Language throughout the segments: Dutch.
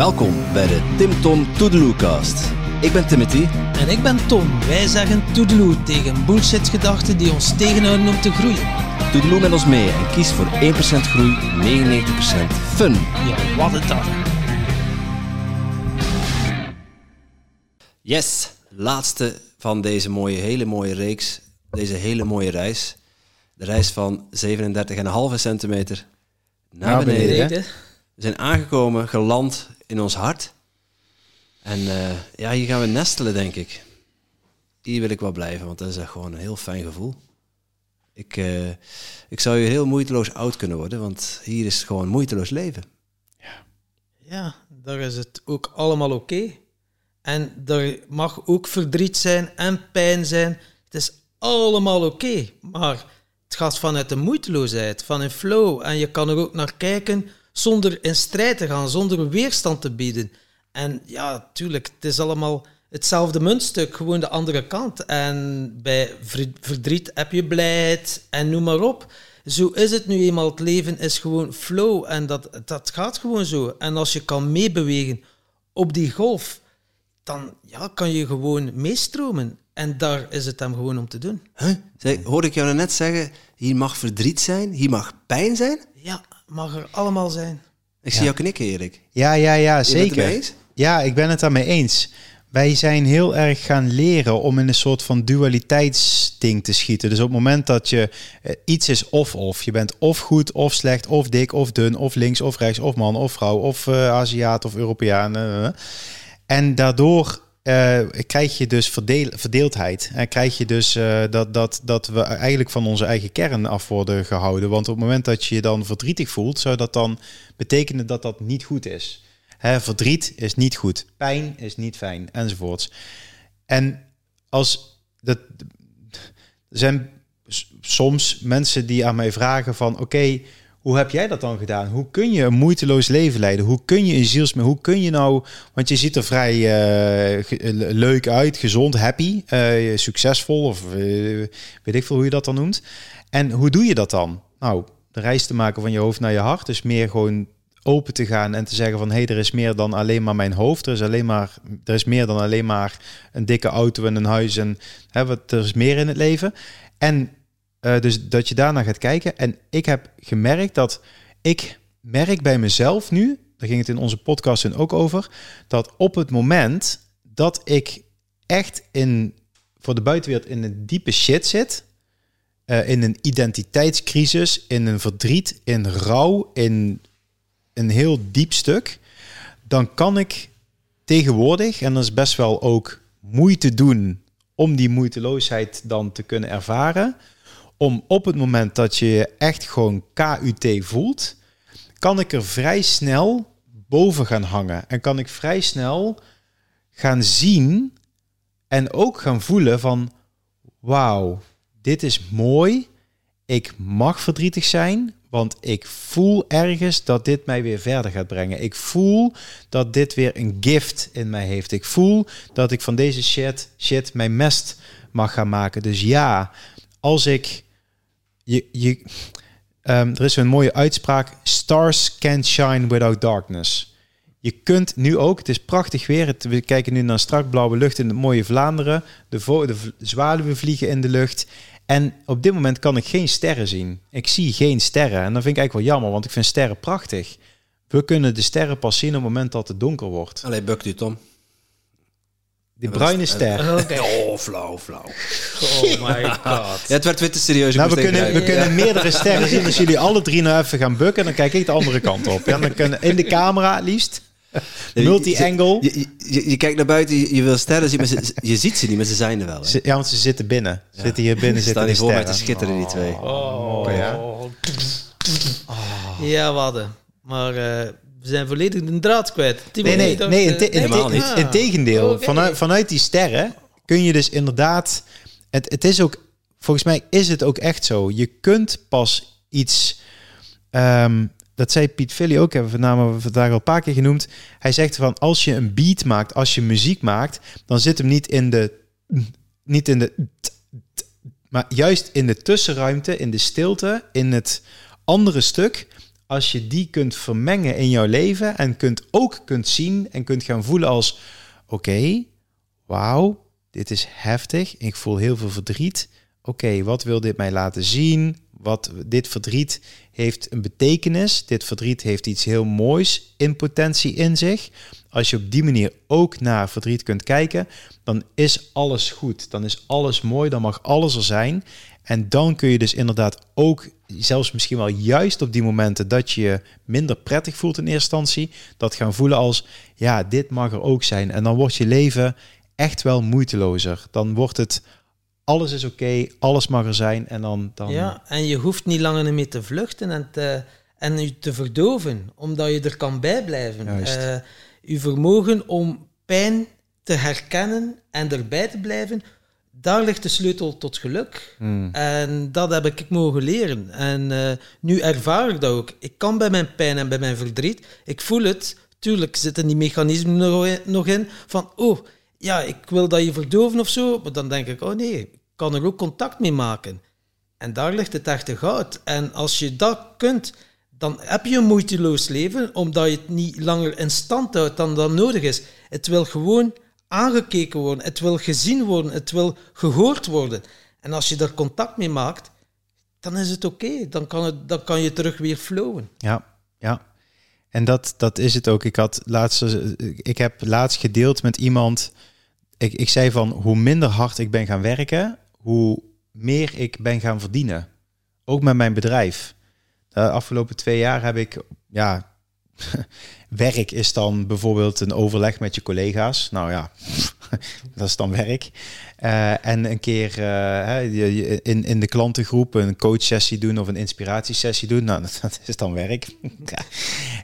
Welkom bij de Tim Tom Toedeloecast. Ik ben Timothy. En ik ben Tom. Wij zeggen toedeloe tegen bullshit-gedachten die ons tegenhouden om te groeien. Toedeloe met ons mee en kies voor 1% groei, 99% fun. Ja, wat het dan. Yes, laatste van deze mooie, hele mooie reeks. Deze hele mooie reis. De reis van 37,5 centimeter naar, Naar beneden. beneden. Beneden. We zijn aangekomen, geland in ons hart. En eh, ja, hier gaan we nestelen, denk ik. Hier wil ik wel blijven, want dat is echt gewoon een heel fijn gevoel. Ik, eh, ik zou hier heel moeiteloos oud kunnen worden, want hier is het gewoon moeiteloos leven. Ja, daar is het ook allemaal oké. En er mag ook verdriet zijn en pijn zijn. Het is allemaal oké. Maar het gaat vanuit de moeiteloosheid, van een flow. En je kan er ook naar kijken zonder in strijd te gaan, zonder weerstand te bieden. En ja, tuurlijk, het is allemaal hetzelfde muntstuk, gewoon de andere kant. En bij ver- verdriet heb je blijheid en noem maar op. Zo is het nu eenmaal. Het leven is gewoon flow en dat, dat gaat gewoon zo. En als je kan meebewegen op die golf, dan ja, kan je gewoon meestromen. En daar is het hem gewoon om te doen. Huh? Zeg, hoorde ik jou net zeggen, hier mag verdriet zijn, hier mag pijn zijn? Ja, mag er allemaal zijn. Ik zie jou knikken, Erik. Ja, ja, ja, het zeker. Ja, ik ben het daarmee eens. Wij zijn heel erg gaan leren om in een soort van dualiteitsding te schieten. Dus op het moment dat je eh, iets is of-of, je bent of goed of slecht, of dik of dun, of links of rechts, of man of vrouw, of eh Aziat of Europeaan. eh. En daardoor krijg je dus verdeel, verdeeldheid. En krijg je dus eh, dat, dat, dat we eigenlijk van onze eigen kern af worden gehouden. Want op het moment dat je je dan verdrietig voelt, zou dat dan betekenen dat dat niet goed is. Hè, verdriet is niet goed, pijn is niet fijn, enzovoorts. En als dat zijn soms mensen die aan mij vragen van oké, hoe heb jij dat dan gedaan? Hoe kun je een moeiteloos leven leiden? Hoe kun je een zielsme? Hoe kun je nou, want je ziet er vrij eh, eh, leuk uit, gezond, happy, eh, succesvol of weet ik veel hoe je dat dan noemt. En hoe doe je dat dan? Nou, de reis te maken van je hoofd naar je hart, dus meer gewoon open te gaan en te zeggen van hé, hey, er is meer dan alleen maar mijn hoofd. Er is alleen maar, er is meer dan alleen maar een dikke auto en een huis en hè, wat, er is meer in het leven. En eh, dus dat je daarna gaat kijken. En ik heb gemerkt dat ik merk bij mezelf nu, daar ging het in onze podcast ook over, dat op het moment dat ik echt in voor de buitenwereld in een diepe shit zit, eh, in een identiteitscrisis, in een verdriet, in rouw, in een heel diep stuk, dan kan ik tegenwoordig, en dat is best wel ook moeite doen om die moeiteloosheid dan te kunnen ervaren, om op het moment dat je echt gewoon KUT voelt, kan ik er vrij snel boven gaan hangen en kan ik vrij snel gaan zien en ook gaan voelen van wauw, dit is mooi. Ik mag verdrietig zijn, want ik voel ergens dat dit mij weer verder gaat brengen. Ik voel dat dit weer een gift in mij heeft. Ik voel dat ik van deze shit, shit mijn mest mag gaan maken. Dus ja, als ik je, je ehm, er is een mooie uitspraak: stars can't shine without darkness. Je kunt nu ook, het is prachtig weer. We kijken nu naar strak blauwe lucht in het mooie Vlaanderen. De, de zwaluwen vliegen in de lucht. En op dit moment kan ik geen sterren zien. Ik zie geen sterren. En dat vind ik eigenlijk wel jammer, want ik vind sterren prachtig. We kunnen de sterren pas zien op het moment dat het donker wordt. Allee, bukt u, Tom. Die bruine ster. Oké. Oh, flauw, flauw. Oh my god. Ja, het werd weer te serieus. Nou, we kunnen, we kunnen meerdere sterren zien. Als jullie alle drie nou even gaan bukken, dan kijk ik de andere kant op. Ja, dan kunnen in de camera het liefst. Multi-angle. Je, je, je, je kijkt naar buiten, je, je wil sterren zien, maar ze- je ziet ze niet, maar ze zijn er wel. Hè? Ja, want ze zitten binnen. Ze zitten hier binnen, Ze zitten die hier voor mij te sterren. schitteren, die twee. Oh? Ja, we hadden. Maar eh, we zijn volledig de draad kwijt. Timo, Nee, nee, nee, in, eh, te- in, helemaal te- niet. in tegendeel. Oké. Vanuit, vanuit die sterren kun je dus inderdaad... Het, het is ook... Volgens mij is het ook echt zo. Je kunt pas iets... ehm, dat zei Piet Philly ook, hebben we vandaag, vandaag al een paar keer genoemd. Hij zegt van, als je een beat maakt, als je muziek maakt... dan zit hem niet in de... Niet in de... Maar juist in de tussenruimte, in de stilte, in het andere stuk als je die kunt vermengen in jouw leven en kunt ook kunt zien en kunt gaan voelen als oké, wauw, dit is heftig, ik voel heel veel verdriet. Oké, wat wil dit mij laten zien? Wat dit verdriet heeft een betekenis. Dit verdriet heeft iets heel moois in potentie in zich. Als je op die manier ook naar verdriet kunt kijken, dan is alles goed. Dan is alles mooi, dan mag alles er zijn. En dan kun je dus inderdaad ook, zelfs misschien wel juist op die momenten dat je je minder prettig voelt in eerste instantie, dat gaan voelen als, ja, dit mag er ook zijn. En dan wordt je leven echt wel moeitelozer. Dan wordt het, alles is oké, alles mag er zijn. En dan, dan... Ja, en je hoeft niet langer mee te vluchten en, te, en je te verdoven, omdat je er kan bijblijven. Juist. Uh, je vermogen om pijn te herkennen en erbij te blijven, daar ligt de sleutel tot geluk. Hmm. En dat heb ik mogen leren. En uh, nu ervaar ik dat ook. Ik kan bij mijn pijn en bij mijn verdriet, ik voel het. Tuurlijk zitten die mechanismen nog in van, oh, ja, ik wil dat je verdoven of zo. Maar dan denk ik, oh nee, ik kan er ook contact mee maken. En daar ligt het echte goud. En als je dat kunt, dan heb je een moeiteloos leven, omdat je het niet langer in stand houdt dan dat nodig is. Het wil gewoon aangekeken worden, het wil gezien worden, het wil gehoord worden. En als je daar contact mee maakt, dan is het oké. Dan, kan het, dan kan je terug weer flowen. Ja, ja. En dat, dat is het ook. Ik, had laatst, ik heb laatst gedeeld met iemand. Ik, ik zei van hoe minder hard ik ben gaan werken, hoe meer ik ben gaan verdienen. Ook met mijn bedrijf. De afgelopen twee jaar heb ik, ja, werk is dan bijvoorbeeld een overleg met je collega's. Nou ja, dat is dan werk. Uh, en een keer uh, in, in de klantengroep een coachsessie doen of een inspiratiesessie doen. Nou, dat, dat is dan werk.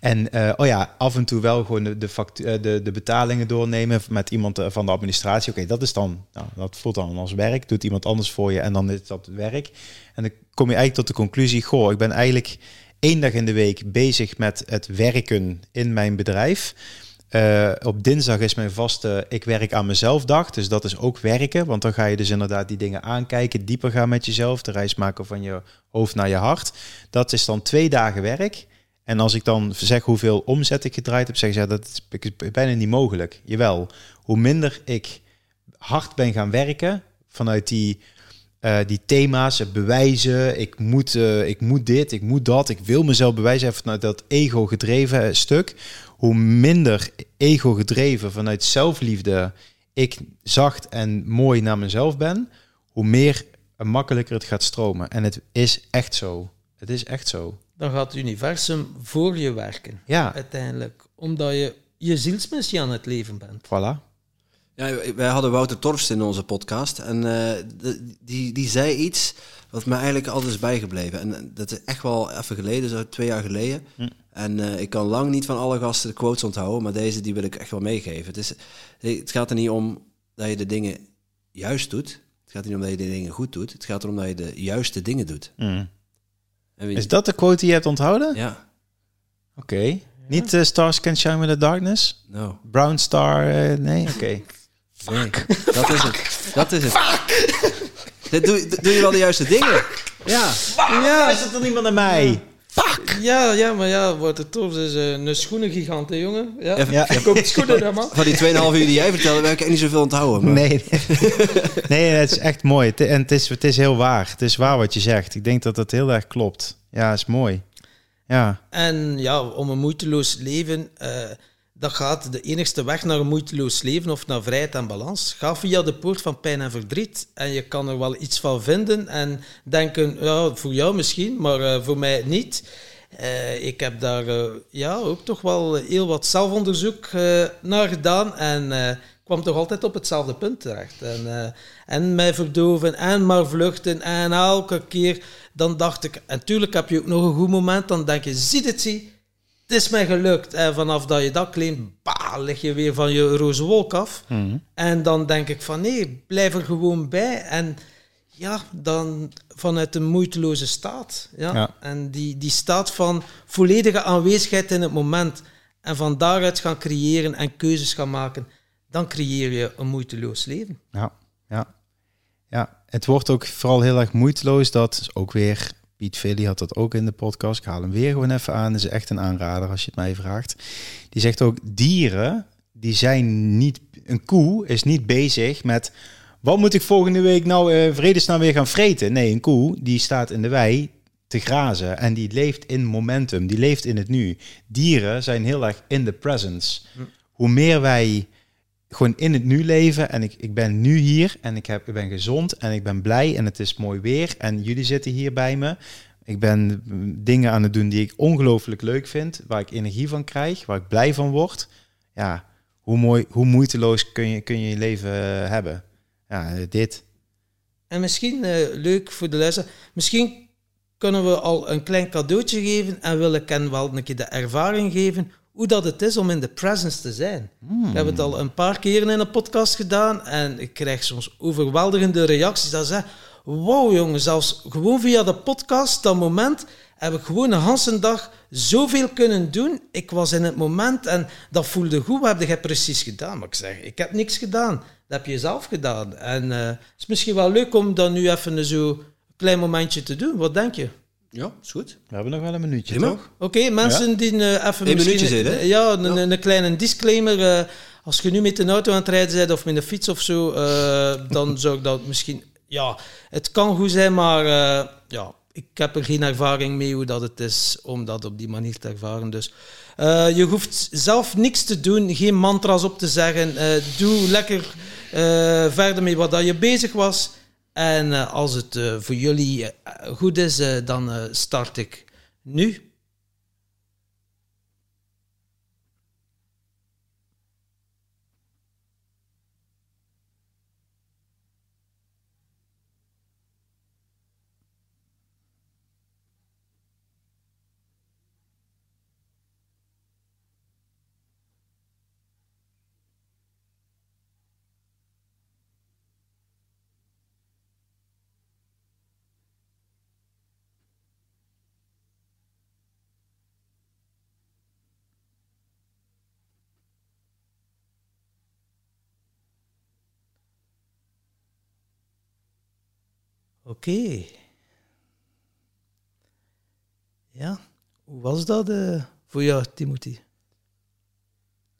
en uh, oh ja, af en toe wel gewoon de, de, factu- de, de betalingen doornemen met iemand van de administratie. Oké, dat is dan, nou, dat voelt dan als werk. Doet iemand anders voor je en dan is dat werk. En dan kom je eigenlijk tot de conclusie, goh, ik ben eigenlijk één dag in de week bezig met het werken in mijn bedrijf. Uh, op dinsdag is mijn vaste ik werk aan mezelf dag. Dus dat is ook werken. Want dan ga je dus inderdaad die dingen aankijken, dieper gaan met jezelf, de reis maken van je hoofd naar je hart. Dat is dan twee dagen werk. En als ik dan zeg hoeveel omzet ik gedraaid heb, zeggen ze ja, dat is bijna niet mogelijk. Jawel, hoe minder ik hard ben gaan werken vanuit die uh, die thema's, het bewijzen, ik moet, uh, ik moet dit, ik moet dat, ik wil mezelf bewijzen, vanuit dat ego gedreven stuk. Hoe minder ego gedreven vanuit zelfliefde ik zacht en mooi naar mezelf ben, hoe meer en makkelijker het gaat stromen. En het is echt zo. Het is echt zo. Dan gaat het universum voor je werken. Ja. Uiteindelijk. Omdat je je zielsmissie aan het leven bent. Voilà. Ja, wij hadden Wouter Torfst in onze podcast en uh, de, die, die zei iets wat me eigenlijk altijd is bijgebleven. En dat is echt wel even geleden, zo twee jaar geleden. Hm. En uh, ik kan lang niet van alle gasten de quotes onthouden, maar deze die wil ik echt wel meegeven. Het, is, het gaat er niet om dat je de dingen juist doet. Het gaat niet om dat je de dingen goed doet. Het gaat erom dat je de juiste dingen doet. Hm. Is dat de quote die je hebt onthouden? Ja. Oké. Okay. Niet uh, Stars Can Shine with the Darkness? No. Brown Star, nee? Oké. Okay. Nee, dat is het. Dat is het. Dit doe, doe je wel de juiste dingen. Ja. Ja. Is het dan niemand naar mij? Fuck! Ja, ja, maar ja, wordt het tof. is uh, een schoenengigant, hè, jongen. Ja, ja. ik koop schoenen, daar, man. Van die 2,5 uur die jij vertelde, heb ik niet zoveel onthouden. Maar. Nee, nee, het is echt mooi. Het, en het is, het is heel waar. Het is waar wat je zegt. Ik denk dat dat heel erg klopt. Ja, is mooi. Ja. En ja, om een moeiteloos leven... Uh, dat gaat de enigste weg naar een moeiteloos leven of naar vrijheid en balans. Ga via de poort van pijn en verdriet. En je kan er wel iets van vinden en denken, ja, voor jou misschien, maar uh, voor mij niet. Uh, ik heb daar uh, ja, ook toch wel heel wat zelfonderzoek naar gedaan en kwam toch altijd op hetzelfde punt terecht. En, en mij verdoven en maar vluchten en elke keer dan dacht ik, en tuurlijk heb je ook nog een goed moment, dan denk je, ziet het, zie, het is mij gelukt. En vanaf dat je dat claimt, bah, lig je weer van je roze wolk af. Mm. En dan denk ik van nee, blijf er gewoon bij. En ja, dan vanuit een moeiteloze staat. Ja? ja. En die, die staat van volledige aanwezigheid in het moment. En van daaruit gaan creëren en keuzes gaan maken. Dan creëer je een moeiteloos leven. Ja, ja. ja. Het wordt ook vooral heel erg moeiteloos. Dat is ook weer Piet Philly had dat ook in de podcast. Ik haal hem weer gewoon even aan. Dat is echt een aanrader als je het mij vraagt. Die zegt ook, dieren, die zijn niet... Een koe is niet bezig met... Wat moet ik volgende week nou uh, vredesnaam weer gaan vreten? Nee, een koe die staat in de wei te grazen en die leeft in momentum, die leeft in het nu. Dieren zijn heel erg in the presence. Hoe meer wij gewoon in het nu leven en ik, ik ben nu hier en ik, heb, ik ben gezond en ik ben blij en het is mooi weer en jullie zitten hier bij me. Ik ben dingen aan het doen die ik ongelooflijk leuk vind, waar ik energie van krijg, waar ik blij van word. Ja, hoe mooi, hoe moeiteloos kun je kun je, je leven hebben? Ja, dit. En misschien uh, leuk voor de luisteraar, misschien kunnen we al een klein cadeautje geven en willen Ken wel een keer de ervaring geven hoe dat het is om in de presence te zijn. Hmm. Ik heb het al een paar keer in een podcast gedaan en ik krijg soms overweldigende reacties dat zeggen, wow jongen, zelfs gewoon via de podcast, dat moment, heb ik gewoon een hele dag zoveel kunnen doen. Ik was in het moment en dat voelde goed. Wat heb je precies gedaan? Maar ik zeg, ik heb niks gedaan. Dat heb je zelf gedaan. En uh, het is misschien wel leuk om dan nu even zo klein momentje te doen. Wat denk je? Ja, is goed. We hebben nog wel een minuutje, toch? Oké, mensen die uh, even een misschien... Minuutje, ja, een, een, een, kleine disclaimer. Uh, als je nu met een auto aan het rijden bent of met een fiets of zo, uh, dan zou ik dat misschien... Ja, het kan goed zijn, maar ja, ik heb er geen ervaring mee hoe dat het is om dat op die manier te ervaren. Dus je hoeft zelf niks te doen, geen mantra's op te zeggen. doe lekker verder met wat dat je bezig was. En uh, als het uh, voor jullie uh, goed is, dan start ik nu. Oké. Ja, hoe was dat uh, voor jou, Timothy?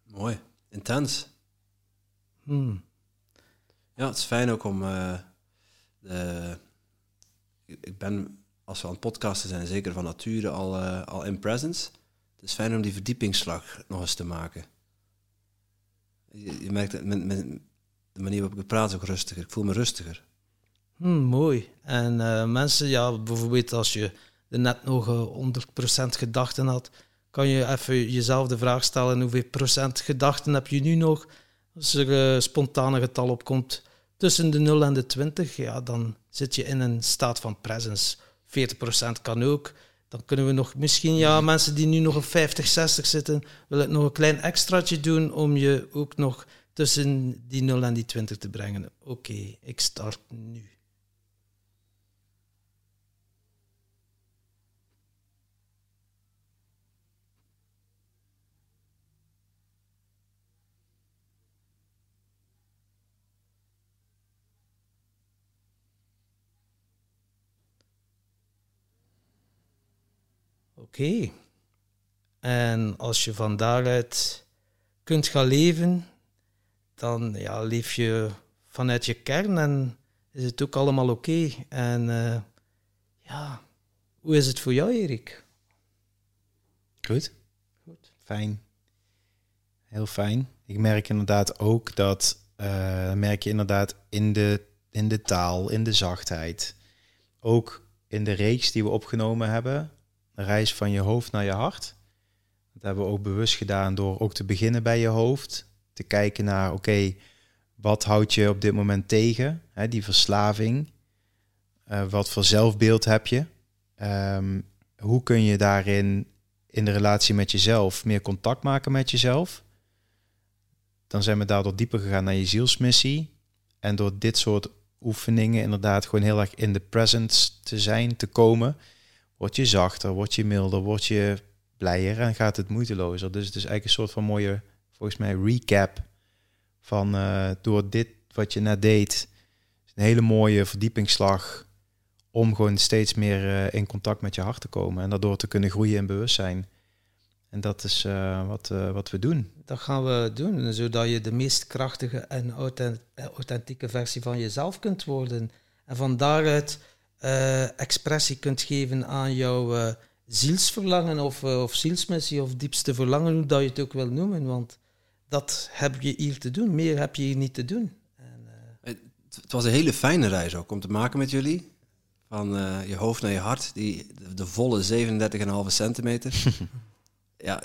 Mooi, intens. Hmm. Ja, het is fijn ook om uh, de... Ik ben, als we aan het podcasten zijn, zeker van nature al, uh, al in presence. Het is fijn om die verdiepingsslag nog eens te maken. Je, je merkt, met de manier waarop ik praat is ook rustiger. Ik voel me rustiger. Hmm, mooi. En uh, mensen, ja, bijvoorbeeld als je net nog uh, 100% gedachten had, kan je even jezelf de vraag stellen hoeveel procent gedachten heb je nu nog? Als er een spontane getal opkomt tussen de 0 en de 20, ja, dan zit je in een staat van presence. 40% kan ook. Dan kunnen we nog misschien, ja, mensen die nu nog op 50, 60 zitten, willen nog een klein extraatje doen om je ook nog tussen die 0 en die 20 te brengen. Oké, ik start nu. Oké. En als je van daaruit kunt gaan leven, dan ja, leef je vanuit je kern en is het ook allemaal oké. En uh, ja, hoe is het voor jou, Erik? Goed. Goed. Fijn. Heel fijn. Ik merk inderdaad ook dat, uh, merk je inderdaad in de, in de taal, in de zachtheid. Ook in de reeks die we opgenomen hebben, reis van je hoofd naar je hart. Dat hebben we ook bewust gedaan door ook te beginnen bij je hoofd. Te kijken naar, oké, wat houdt je op dit moment tegen? Hè, die verslaving. Uh, wat voor zelfbeeld heb je? Um, hoe kun je daarin in de relatie met jezelf meer contact maken met jezelf? Dan zijn we daardoor dieper gegaan naar je zielsmissie. En door dit soort oefeningen inderdaad gewoon heel erg in de presence te zijn, te komen word je zachter, word je milder, word je blijer en gaat het moeitelozer. Dus het is eigenlijk een soort van mooie, volgens mij, recap van uh, door dit wat je net deed. Een hele mooie verdiepingsslag om gewoon steeds meer eh, in contact met je hart te komen en daardoor te kunnen groeien in bewustzijn. En dat is eh, wat, eh, wat we doen. Dat gaan we doen, zodat je de meest krachtige en authent- eh, authentieke versie van jezelf kunt worden. En van daaruit eh, expressie kunt geven aan jouw eh, zielsverlangen of, eh, of zielsmissie of diepste verlangen, hoe dat je het ook wil noemen. Want dat heb je hier te doen, meer heb je hier niet te doen. En, Het, het was een hele fijne reis ook om te maken met jullie. Van je hoofd naar je hart, die, de, de volle 37,5 centimeter. ja,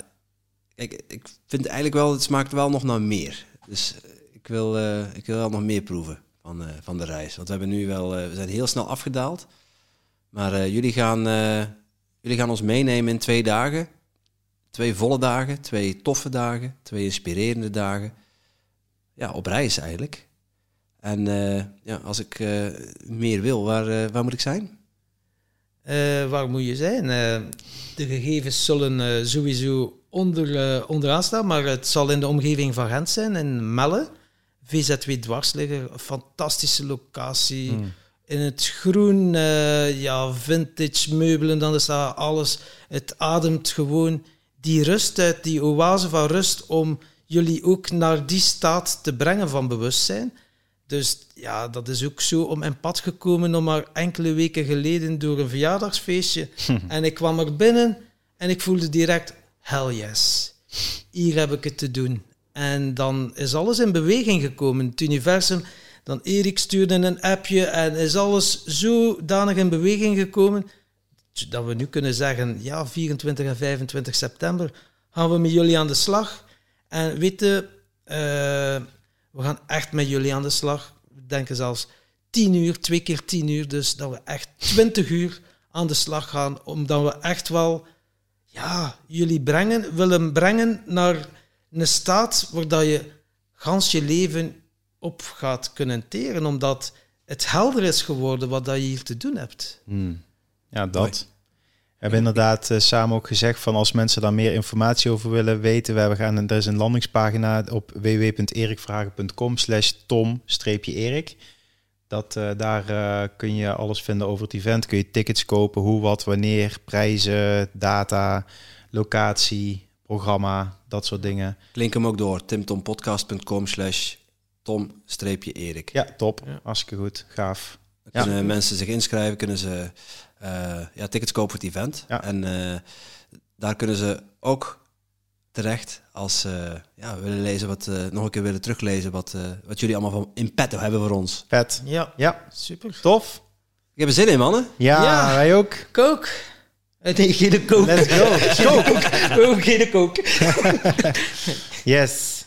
kijk, ik vind eigenlijk wel, het smaakt wel nog naar meer. Dus ik wil, ik wil wel nog meer proeven van, eh, van de reis. Want we, hebben nu wel, eh, we zijn heel snel afgedaald. Maar eh, jullie, gaan, jullie gaan ons meenemen in twee dagen. Twee volle dagen, twee toffe dagen, twee inspirerende dagen. Ja, op reis eigenlijk. En ja, als ik meer wil, waar, waar moet ik zijn? Waar moet je zijn? De gegevens zullen sowieso onder, onderaan staan, maar het zal in de omgeving van Gent zijn, in Melle. VZW Dwarsligger, een fantastische locatie. In het groen, eh, ja, vintage meubelen, dan is daar alles. Het ademt gewoon die rust uit, die oase van rust, om jullie ook naar die staat te brengen van bewustzijn. Dus ja, dat is ook zo om mijn pad gekomen nog maar enkele weken geleden door een verjaardagsfeestje. en ik kwam er binnen en ik voelde direct, hell yes, hier heb ik het te doen. En dan is alles in beweging gekomen. Het universum, dan Erik stuurde een appje en is alles zodanig in beweging gekomen dat we nu kunnen zeggen, ja, 24 en 25 september gaan we met jullie aan de slag. En weten, eh, we gaan echt met jullie aan de slag. We denken zelfs 10 uur, twee keer 10 uur, dus dat we echt 20 uur aan de slag gaan, omdat we echt wel ja, jullie brengen, willen brengen naar een staat waar dat je gans je leven op gaat kunnen teren, omdat het helder is geworden wat dat je hier te doen hebt. Hmm. Ja, dat. Mooi. We hebben inderdaad eh, samen ook gezegd van als mensen daar meer informatie over willen weten, we hebben gaan, er is een landingspagina op www.erikvragen.com slash tom-erik. Dat, eh, daar eh, kun je alles vinden over het event. Kun je tickets kopen, hoe, wat, wanneer, prijzen, data, locatie, programma, dat soort dingen. Klink hem ook door, timtompodcast.com slash tom-erik. Ja, top. Ja. Hartstikke goed. Gaaf. Dan Ja. kunnen mensen zich inschrijven, kunnen ze eh, ja, tickets kopen voor het event. Ja. En eh, daar kunnen ze ook terecht als ze ja, willen lezen, wat, eh, nog een keer willen teruglezen wat, eh, wat jullie allemaal van in petto hebben voor ons. Vet. Ja, Ja, super. tof. Ik heb er zin in, mannen. Ja, Ja. wij ook. Kook. Eh, Nee, geen kook. Let's go. Kook. Oh, geen kook. Yes.